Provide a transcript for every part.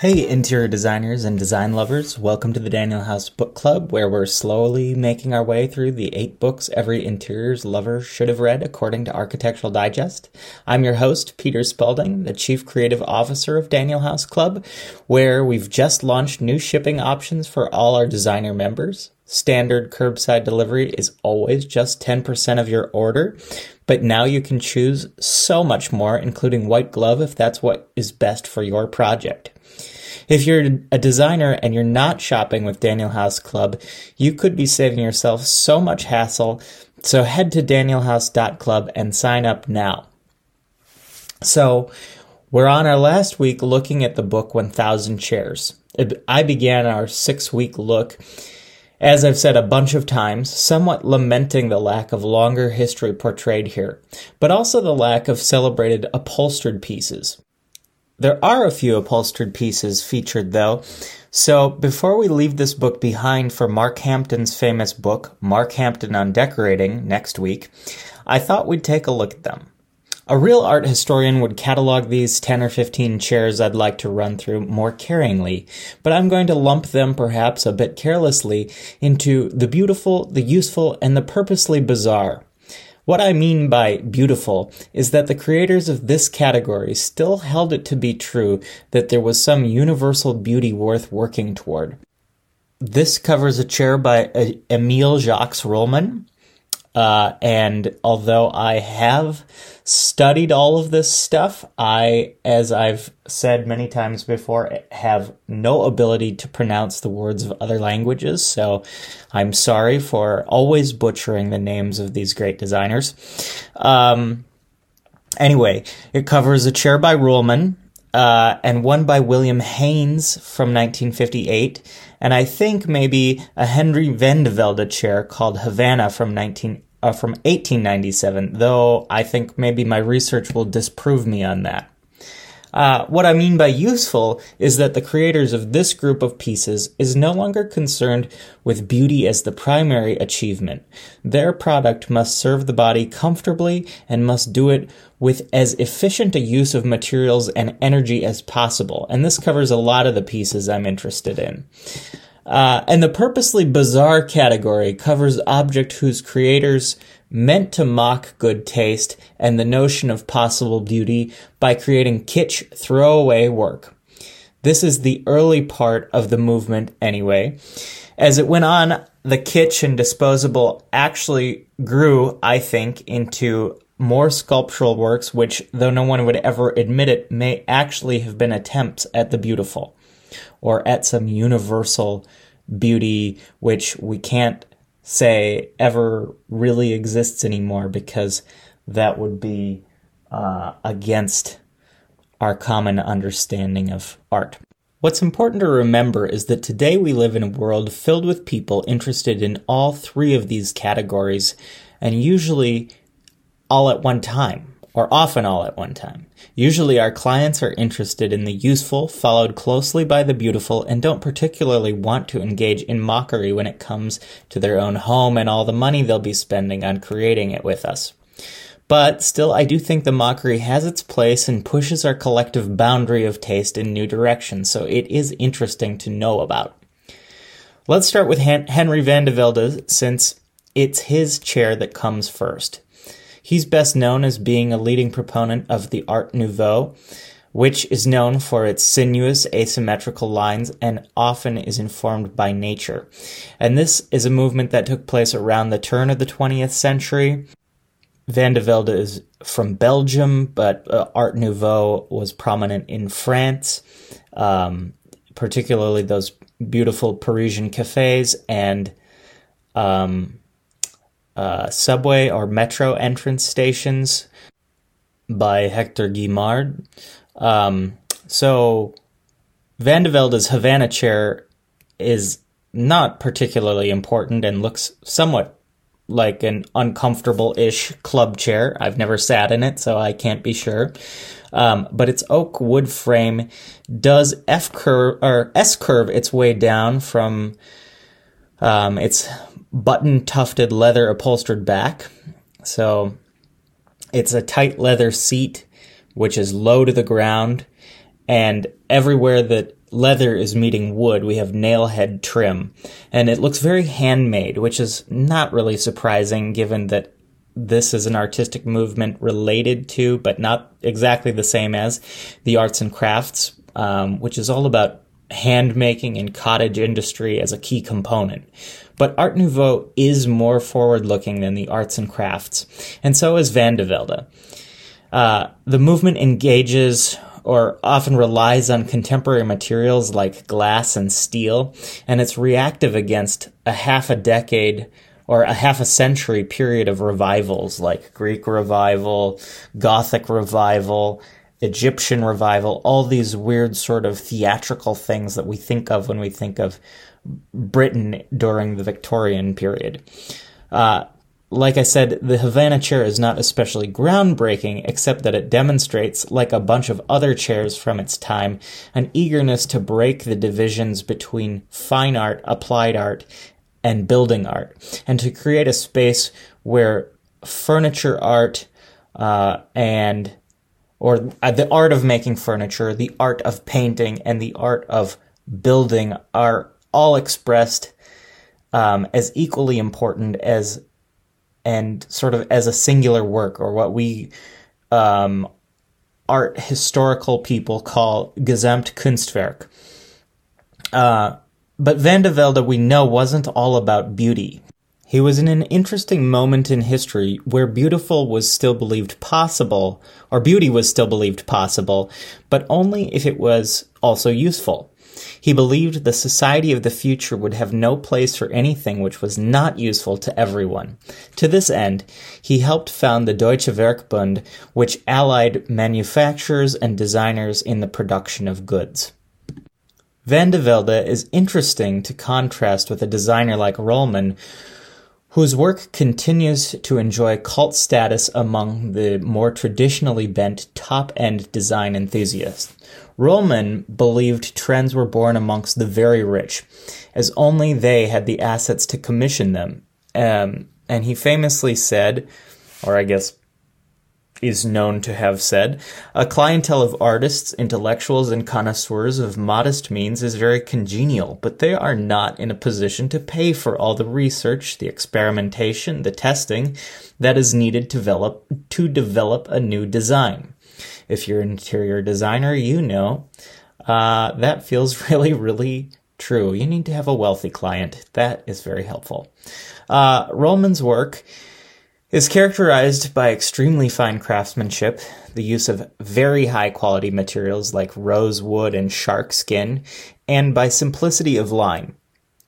Hey, interior designers and design lovers, welcome to the Daniel House Book Club, where we're slowly making our way through the eight books every interiors lover should have read according to Architectural Digest. I'm your host, Peter Spalding, the Chief Creative Officer of Daniel House Club, where we've just launched new shipping options for all our designer members. Standard curbside delivery is always just 10% of your order, but now you can choose so much more, including white glove if that's what is best for your project. If you're a designer and you're not shopping with Daniel House Club, you could be saving yourself so much hassle. So head to danielhouse.club and sign up now. So we're on our last week looking at the book 1000 Chairs. I began our six week look, as I've said a bunch of times, somewhat lamenting the lack of longer history portrayed here, but also the lack of celebrated upholstered pieces. There are a few upholstered pieces featured, though. So before we leave this book behind for Mark Hampton's famous book, Mark Hampton on Decorating, next week, I thought we'd take a look at them. A real art historian would catalog these 10 or 15 chairs I'd like to run through more caringly, but I'm going to lump them perhaps a bit carelessly into the beautiful, the useful, and the purposely bizarre. What I mean by beautiful is that the creators of this category still held it to be true that there was some universal beauty worth working toward. This covers a chair by uh, Emile Jacques Ruhlmann, uh, and although I have studied all of this stuff, I, as I've said many times before, have no ability to pronounce the words of other languages. So I'm sorry for always butchering the names of these great designers. Um, anyway, it covers a chair by Ruhlmann uh, and one by William Haines from 1958 and I think maybe a Henry Van de Velde chair called Havana from 19 uh, from 1897, though I think maybe my research will disprove me on that. Uh, what I mean by useful is that the creators of this group of pieces is no longer concerned with beauty as the primary achievement. Their product must serve the body comfortably and must do it with as efficient a use of materials and energy as possible. And this covers a lot of the pieces I'm interested in. Uh, and the purposely bizarre category covers object whose creators meant to mock good taste and the notion of possible beauty by creating kitsch throwaway work. This is the early part of the movement anyway. As it went on, the kitsch and disposable actually grew, I think, into more sculptural works, which, though no one would ever admit it, may actually have been attempts at the beautiful or at some universal beauty, which we can't say ever really exists anymore because that would be uh, against our common understanding of art. What's important to remember is that today we live in a world filled with people interested in all three of these categories and usually all at one time or often all at one time. Usually, our clients are interested in the useful, followed closely by the beautiful, and don't particularly want to engage in mockery when it comes to their own home and all the money they'll be spending on creating it with us. But still, I do think the mockery has its place and pushes our collective boundary of taste in new directions, so it is interesting to know about. Let's start with Henry Van de Velde, since it's his chair that comes first. He's best known as being a leading proponent of the Art Nouveau, which is known for its sinuous asymmetrical lines and often is informed by nature. And this is a movement that took place around the turn of the 20th century. Van de Velde is from Belgium, but uh, Art Nouveau was prominent in France, um, particularly those beautiful Parisian cafes and um, uh, subway or metro entrance stations by Hector Guimard. Um, so Van de Velde's Havana chair is not particularly important and looks somewhat like an uncomfortable ish club chair. I've never sat in it, so I can't be sure. Um, but its oak wood frame does F curve or S curve its way down from um, its button tufted leather upholstered back. So It's a tight leather seat, which is low to the ground, and everywhere that leather is meeting wood, we have nail head trim. And it looks very handmade, which is not really surprising given that this is an artistic movement related to, but not exactly the same as, the arts and crafts, um, which is all about hand making and cottage industry as a key component. But Art Nouveau is more forward looking than the arts and crafts, and so is Van de Velde. Uh, the movement engages or often relies on contemporary materials like glass and steel, and it's reactive against a half a decade or a half a century period of revivals like Greek revival, Gothic revival, Egyptian revival, all these weird sort of theatrical things that we think of when we think of Britain during the Victorian period. Uh, like I said, the Havana chair is not especially groundbreaking, except that it demonstrates, like a bunch of other chairs from its time, an eagerness to break the divisions between fine art, applied art, and building art, and to create a space where furniture art uh, and or uh, the art of making furniture, the art of painting, and the art of building are all expressed um, as equally important as and sort of as a singular work, or what we um, art historical people call Gesamtkunstwerk. Uh, but Van de Velde, we know, wasn't all about beauty. He was in an interesting moment in history where beautiful was still believed possible, or beauty was still believed possible, but only if it was also useful. He believed the society of the future would have no place for anything which was not useful to everyone. To this end, he helped found the Deutsche Werkbund, which allied manufacturers and designers in the production of goods. Van de Velde is interesting to contrast with a designer like Ruhlmann, whose work continues to enjoy cult status among the more traditionally bent top end design enthusiasts. Ruhlmann believed trends were born amongst the very rich, as only they had the assets to commission them. Um, and he famously said, or I guess is known to have said, a clientele of artists, intellectuals, and connoisseurs of modest means is very congenial, but they are not in a position to pay for all the research, the experimentation, the testing that is needed to develop, to develop a new design. If you're an interior designer, you know uh, that feels really, really true. You need to have a wealthy client. That is very helpful. Uh, Ruhlmann's work is characterized by extremely fine craftsmanship, the use of very high quality materials like rosewood and shark skin, and by simplicity of line.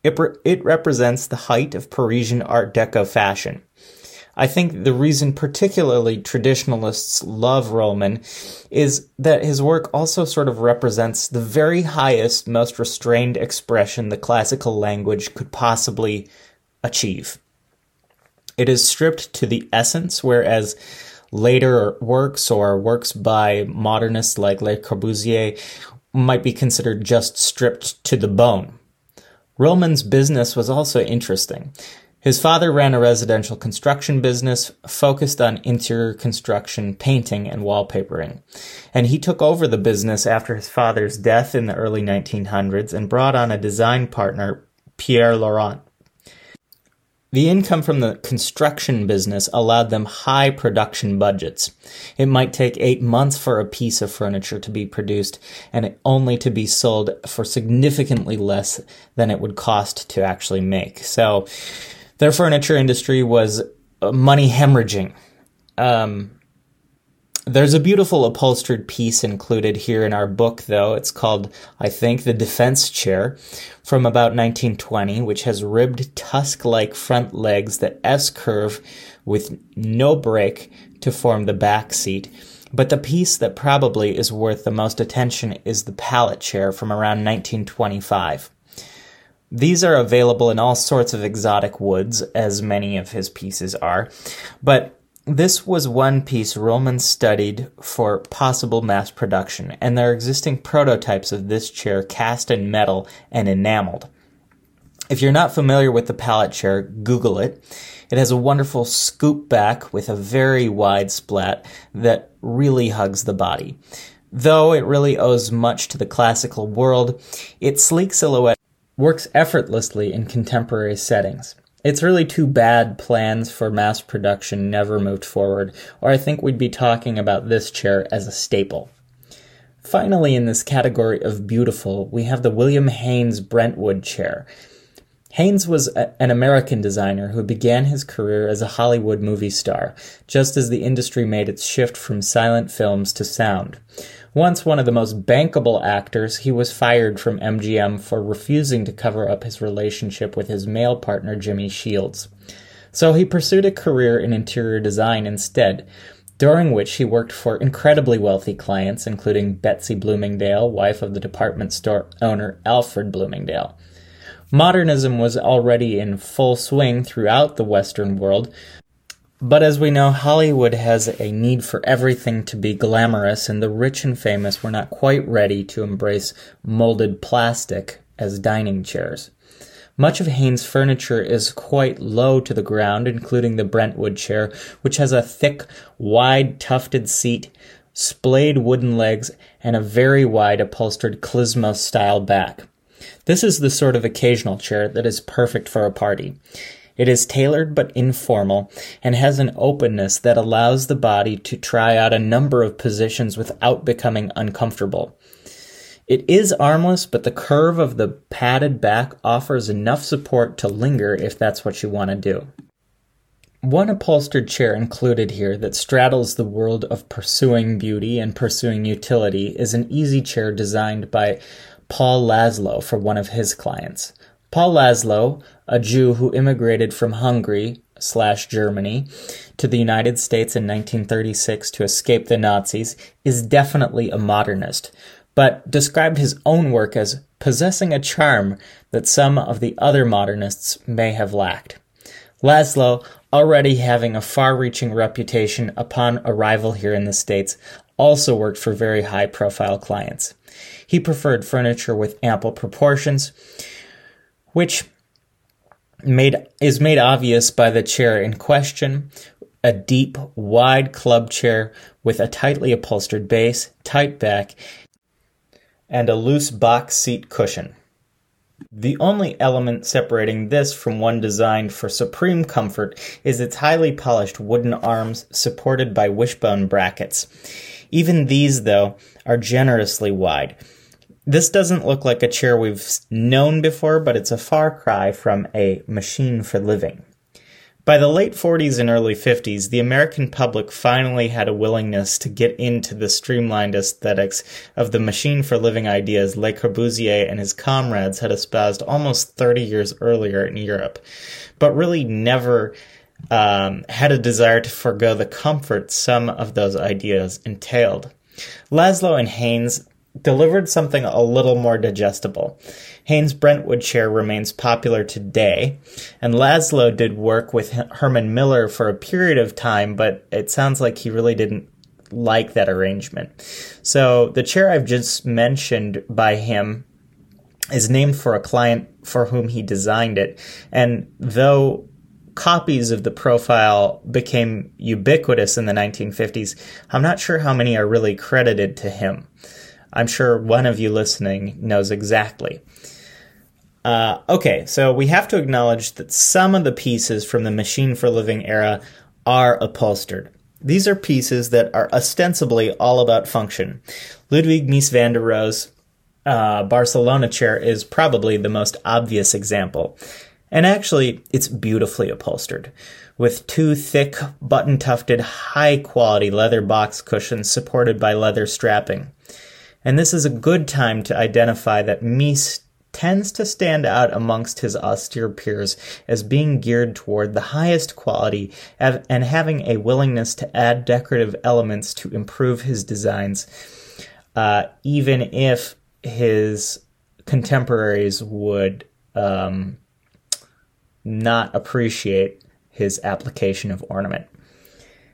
It, re- it represents the height of Parisian Art Deco fashion. I think the reason particularly traditionalists love Roman is that his work also sort of represents the very highest, most restrained expression the classical language could possibly achieve. It is stripped to the essence, whereas later works or works by modernists like Le Corbusier might be considered just stripped to the bone. Roman's business was also interesting. His father ran a residential construction business focused on interior construction, painting, and wallpapering. And he took over the business after his father's death in the early 1900s and brought on a design partner, Pierre Laurent. The income from the construction business allowed them high production budgets. It might take eight months for a piece of furniture to be produced and only to be sold for significantly less than it would cost to actually make. So their furniture industry was money hemorrhaging. Um, there's a beautiful upholstered piece included here in our book, though. It's called, I think, The Defense Chair from about 1920, which has ribbed tusk like front legs that S curve with no break to form the back seat. But the piece that probably is worth the most attention is the pallet chair from around 1925. These are available in all sorts of exotic woods, as many of his pieces are, but this was one piece Ruhlmann studied for possible mass production, and there are existing prototypes of this chair cast in metal and enameled. If you're not familiar with the pallet chair, Google it. It has a wonderful scoop back with a very wide splat that really hugs the body. Though it really owes much to the classical world, its sleek silhouette works effortlessly in contemporary settings. It's really too bad plans for mass production never moved forward, or I think we'd be talking about this chair as a staple. Finally, in this category of beautiful, we have the William Haines Brentwood chair. Haines was a, an American designer who began his career as a Hollywood movie star, just as the industry made its shift from silent films to sound. Once one of the most bankable actors, he was fired from MGM for refusing to cover up his relationship with his male partner Jimmy Shields. So he pursued a career in interior design instead, during which he worked for incredibly wealthy clients, including Betsy Bloomingdale, wife of the department store owner Alfred Bloomingdale. Modernism was already in full swing throughout the Western world, but as we know, Hollywood has a need for everything to be glamorous, and the rich and famous were not quite ready to embrace molded plastic as dining chairs. Much of Haines' furniture is quite low to the ground, including the Brentwood chair, which has a thick, wide, tufted seat, splayed wooden legs, and a very wide upholstered klismos style back. This is the sort of occasional chair that is perfect for a party. It is tailored but informal and has an openness that allows the body to try out a number of positions without becoming uncomfortable. It is armless, but the curve of the padded back offers enough support to linger if that's what you want to do. One upholstered chair included here that straddles the world of pursuing beauty and pursuing utility is an easy chair designed by Paul Laszlo for one of his clients. Paul Laszlo, a Jew who immigrated from Hungary slash Germany to the United States in 1936 to escape the Nazis, is definitely a modernist, but described his own work as possessing a charm that some of the other modernists may have lacked. Laszlo, already having a far reaching reputation upon arrival here in the States, also worked for very high profile clients. He preferred furniture with ample proportions, which made is made obvious by the chair in question, a deep, wide club chair with a tightly upholstered base, tight back, and a loose box seat cushion. The only element separating this from one designed for supreme comfort is its highly polished wooden arms supported by wishbone brackets. Even these, though, are generously wide, this doesn't look like a chair we've known before, but it's a far cry from a machine for living. By the late 40s and early 50s, the American public finally had a willingness to get into the streamlined aesthetics of the machine for living ideas Le Corbusier and his comrades had espoused almost 30 years earlier in Europe, but really never um, had a desire to forego the comfort some of those ideas entailed. Laszlo and Haines delivered something a little more digestible. Haines' Brentwood chair remains popular today, and Laszlo did work with Herman Miller for a period of time, but it sounds like he really didn't like that arrangement. So the chair I've just mentioned by him is named for a client for whom he designed it, and though copies of the profile became ubiquitous in the 1950s, I'm not sure how many are really credited to him. I'm sure one of you listening knows exactly. Uh, okay, so we have to acknowledge that some of the pieces from the Machine for Living era are upholstered. These are pieces that are ostensibly all about function. Ludwig Mies van der Rohe's uh, Barcelona chair is probably the most obvious example. And actually, it's beautifully upholstered, with two thick, button tufted, high quality leather box cushions supported by leather strapping. And this is a good time to identify that Mies tends to stand out amongst his austere peers as being geared toward the highest quality and having a willingness to add decorative elements to improve his designs, uh, even if his contemporaries would um, not appreciate his application of ornament.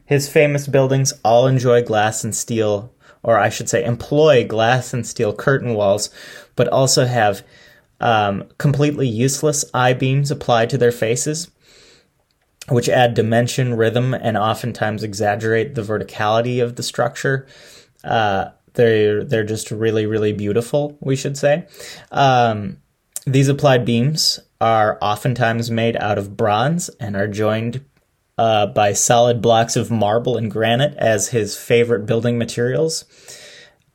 His famous buildings all enjoy glass and steel or I should say, employ glass and steel curtain walls, but also have um, completely useless I beams applied to their faces. which add dimension, rhythm, and oftentimes exaggerate the verticality of the structure. Uh, they're they're just really really beautiful. We should say. Um, these applied beams are oftentimes made out of bronze and are joined uh, by solid blocks of marble and granite as his favorite building materials.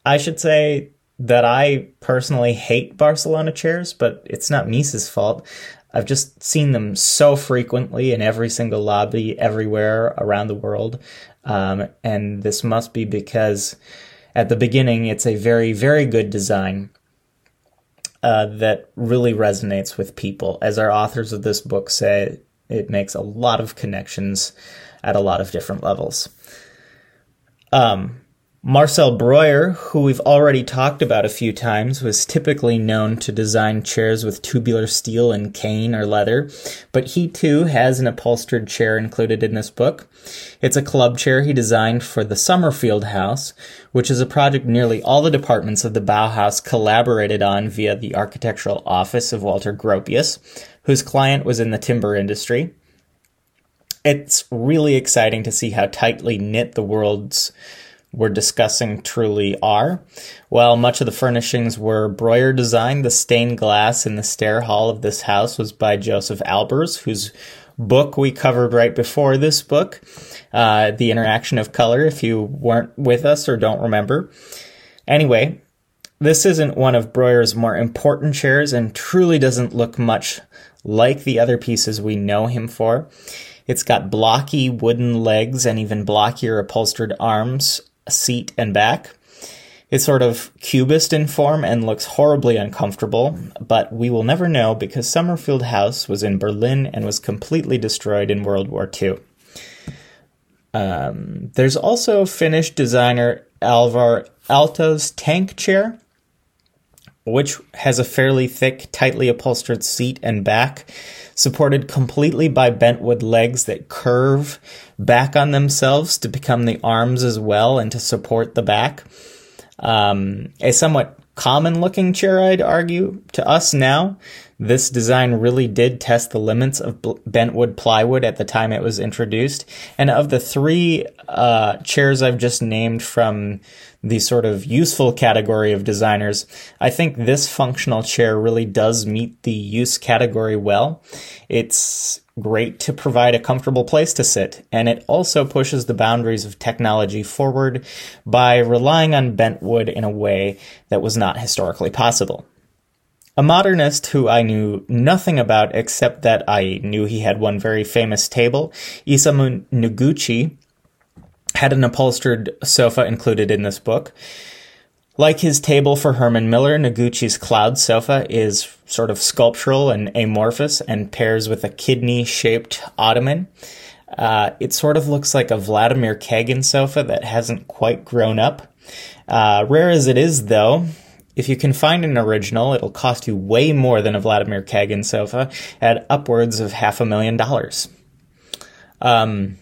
I should say that I personally hate Barcelona chairs, but it's not Mies's fault. I've just seen them so frequently in every single lobby everywhere around the world. Um, and this must be because at the beginning it's a very, very good design uh, that really resonates with people. As our authors of this book say, it makes a lot of connections at a lot of different levels. Um, Marcel Breuer, who we've already talked about a few times, was typically known to design chairs with tubular steel and cane or leather, but he too has an upholstered chair included in this book. It's a club chair he designed for the Sommerfeld House, which is a project nearly all the departments of the Bauhaus collaborated on via the architectural office of Walter Gropius, whose client was in the timber industry. It's really exciting to see how tightly knit the world's we're discussing truly are. While much of the furnishings were Breuer designed, the stained glass in the stair hall of this house was by Josef Albers, whose book we covered right before this book, uh, The Interaction of Color, if you weren't with us or don't remember. Anyway, this isn't one of Breuer's more important chairs and truly doesn't look much like the other pieces we know him for. It's got blocky wooden legs and even blockier upholstered arms seat and back. It's sort of cubist in form and looks horribly uncomfortable, but we will never know because Sommerfeld House was in Berlin and was completely destroyed in World War II. Um, there's also Finnish designer Alvar Aalto's tank chair, which has a fairly thick, tightly upholstered seat and back, supported completely by bentwood legs that curve back on themselves to become the arms as well and to support the back. Um, a somewhat common looking chair, I'd argue, to us now. This design really did test the limits of bentwood plywood at the time it was introduced. And of the three uh, chairs I've just named from the sort of useful category of designers, I think this functional chair really does meet the use category well. It's great to provide a comfortable place to sit, and it also pushes the boundaries of technology forward by relying on bentwood in a way that was not historically possible. A modernist who I knew nothing about except that I knew he had one very famous table, Isamu Noguchi, had an upholstered sofa included in this book. Like his table for Herman Miller, Noguchi's cloud sofa is sort of sculptural and amorphous and pairs with a kidney shaped ottoman. Uh, it sort of looks like a Vladimir Kagan sofa that hasn't quite grown up. Uh, rare as it is, though, if you can find an original, it'll cost you way more than a Vladimir Kagan sofa at upwards of half a million dollars. Um,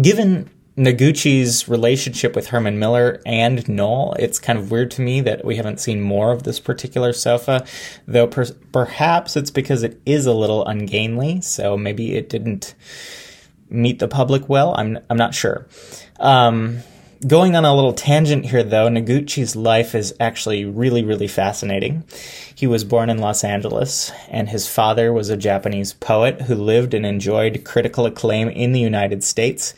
given Noguchi's relationship with Herman Miller and Knoll, it's kind of weird to me that we haven't seen more of this particular sofa, though per- perhaps it's because it is a little ungainly, so maybe it didn't meet the public well. I'm I'm not sure. Um, going on a little tangent here, though, Noguchi's life is actually really, really fascinating. He was born in Los Angeles, and his father was a Japanese poet who lived and enjoyed critical acclaim in the United States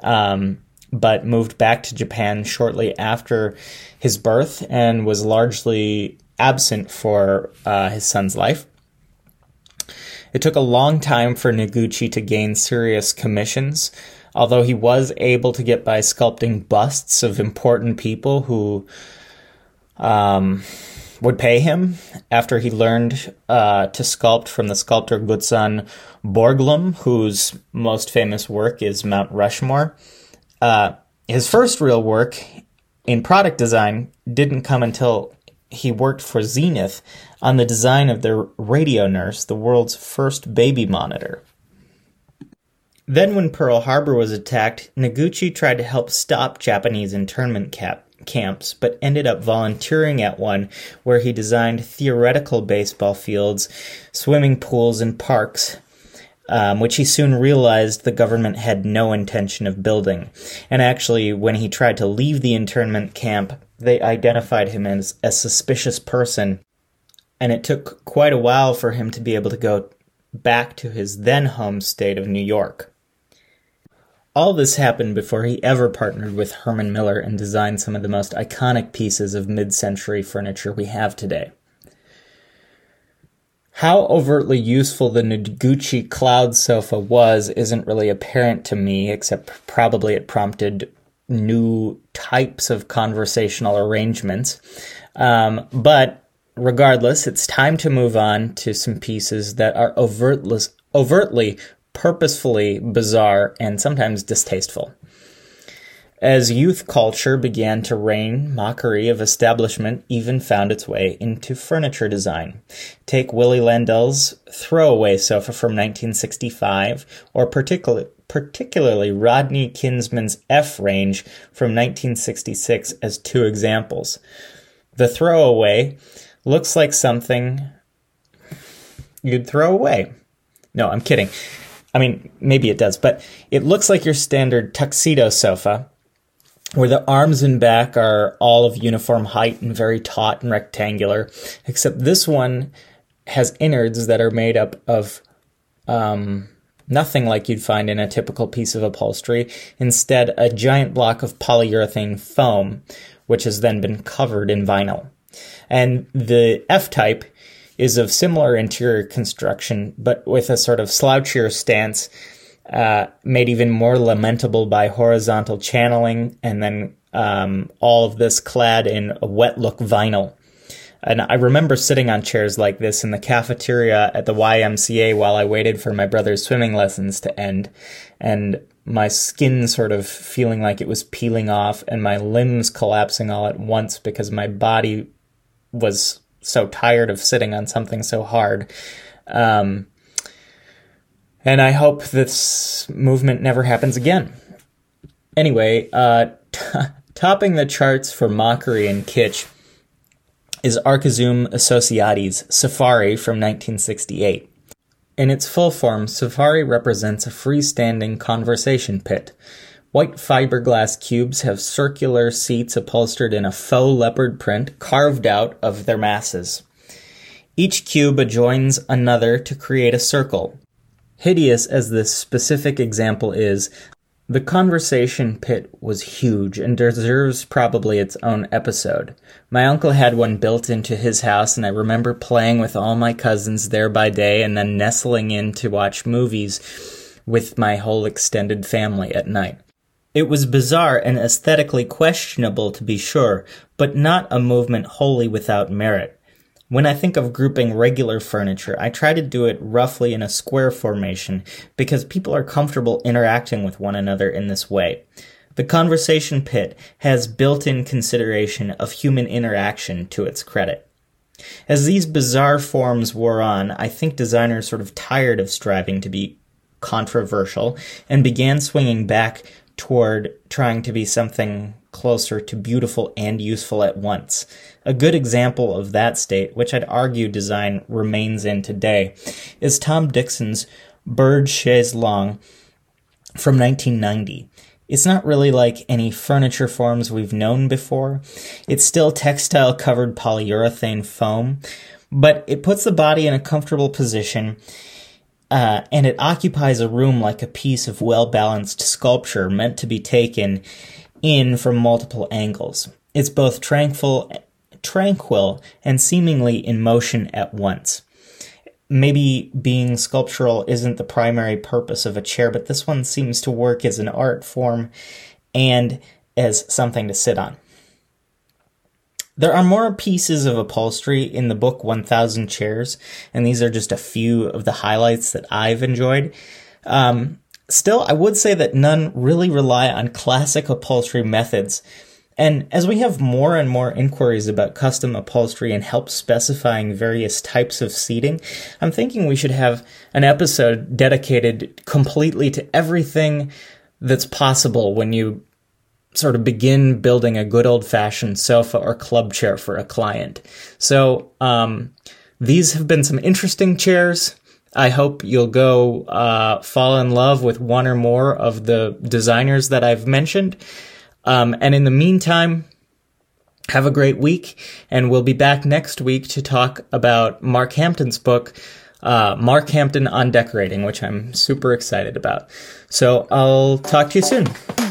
um, but moved back to Japan shortly after his birth and was largely absent for uh, his son's life. It took a long time for Noguchi to gain serious commissions, although he was able to get by sculpting busts of important people who um, would pay him after he learned uh, to sculpt from the sculptor Gutzon Borglum, whose most famous work is Mount Rushmore. Uh, his first real work in product design didn't come until he worked for Zenith on the design of their Radio Nurse, the world's first baby monitor. Then, when Pearl Harbor was attacked, Noguchi tried to help stop Japanese internment cap- camps, but ended up volunteering at one where he designed theoretical baseball fields, swimming pools, and parks um, which he soon realized the government had no intention of building. And actually, when he tried to leave the internment camp, they identified him as a suspicious person. And it took quite a while for him to be able to go back to his then home state of New York. All this happened before he ever partnered with Herman Miller and designed some of the most iconic pieces of mid century furniture we have today. How overtly useful the Noguchi Cloud sofa was isn't really apparent to me, except probably it prompted new types of conversational arrangements. Um, but regardless, it's time to move on to some pieces that are overtly purposefully bizarre and sometimes distasteful. As youth culture began to reign, mockery of establishment even found its way into furniture design. Take Willie Landels' throwaway sofa from 1965, or particularly particularly Rodney Kinsman's F range from 1966 as two examples. The throwaway looks like something you'd throw away. No, I'm kidding. I mean, maybe it does, but it looks like your standard tuxedo sofa where the arms and back are all of uniform height and very taut and rectangular, except this one has innards that are made up of um, nothing like you'd find in a typical piece of upholstery. Instead, a giant block of polyurethane foam, which has then been covered in vinyl. And the F type is of similar interior construction, but with a sort of slouchier stance, uh, made even more lamentable by horizontal channeling, and then um, all of this clad in a wet look vinyl. And I remember sitting on chairs like this in the cafeteria at the YMCA while I waited for my brother's swimming lessons to end, and my skin sort of feeling like it was peeling off, and my limbs collapsing all at once because my body was so tired of sitting on something so hard. Um, and I hope this movement never happens again. Anyway, uh, t- topping the charts for mockery and kitsch is Archizoom Associates Safari from 1968. In its full form, Safari represents a freestanding conversation pit White fiberglass cubes have circular seats upholstered in a faux leopard print carved out of their masses. Each cube adjoins another to create a circle. Hideous as this specific example is, the conversation pit was huge and deserves probably its own episode. My uncle had one built into his house, and I remember playing with all my cousins there by day and then nestling in to watch movies with my whole extended family at night. It was bizarre and aesthetically questionable, to be sure, but not a movement wholly without merit. When I think of grouping regular furniture, I try to do it roughly in a square formation because people are comfortable interacting with one another in this way. The conversation pit has built in consideration of human interaction to its credit. As these bizarre forms wore on, I think designers sort of tired of striving to be controversial and began swinging back toward trying to be something closer to beautiful and useful at once. A good example of that state, which I'd argue design remains in today, is Tom Dixon's Bird Chaise Longue from 1990. It's not really like any furniture forms we've known before. It's still textile covered polyurethane foam, but it puts the body in a comfortable position uh, and it occupies a room like a piece of well balanced sculpture meant to be taken in from multiple angles. It's both tranquil, tranquil and seemingly in motion at once. Maybe being sculptural isn't the primary purpose of a chair, but this one seems to work as an art form and as something to sit on. There are more pieces of upholstery in the book 1000 Chairs, and these are just a few of the highlights that I've enjoyed. Um, still, I would say that none really rely on classic upholstery methods. And as we have more and more inquiries about custom upholstery and help specifying various types of seating, I'm thinking we should have an episode dedicated completely to everything that's possible when you sort of begin building a good old fashioned sofa or club chair for a client. So, um, these have been some interesting chairs. I hope you'll go uh, fall in love with one or more of the designers that I've mentioned. Um, and in the meantime, have a great week, and we'll be back next week to talk about Mark Hampton's book, uh, Mark Hampton on Decorating, which I'm super excited about. So I'll talk to you soon.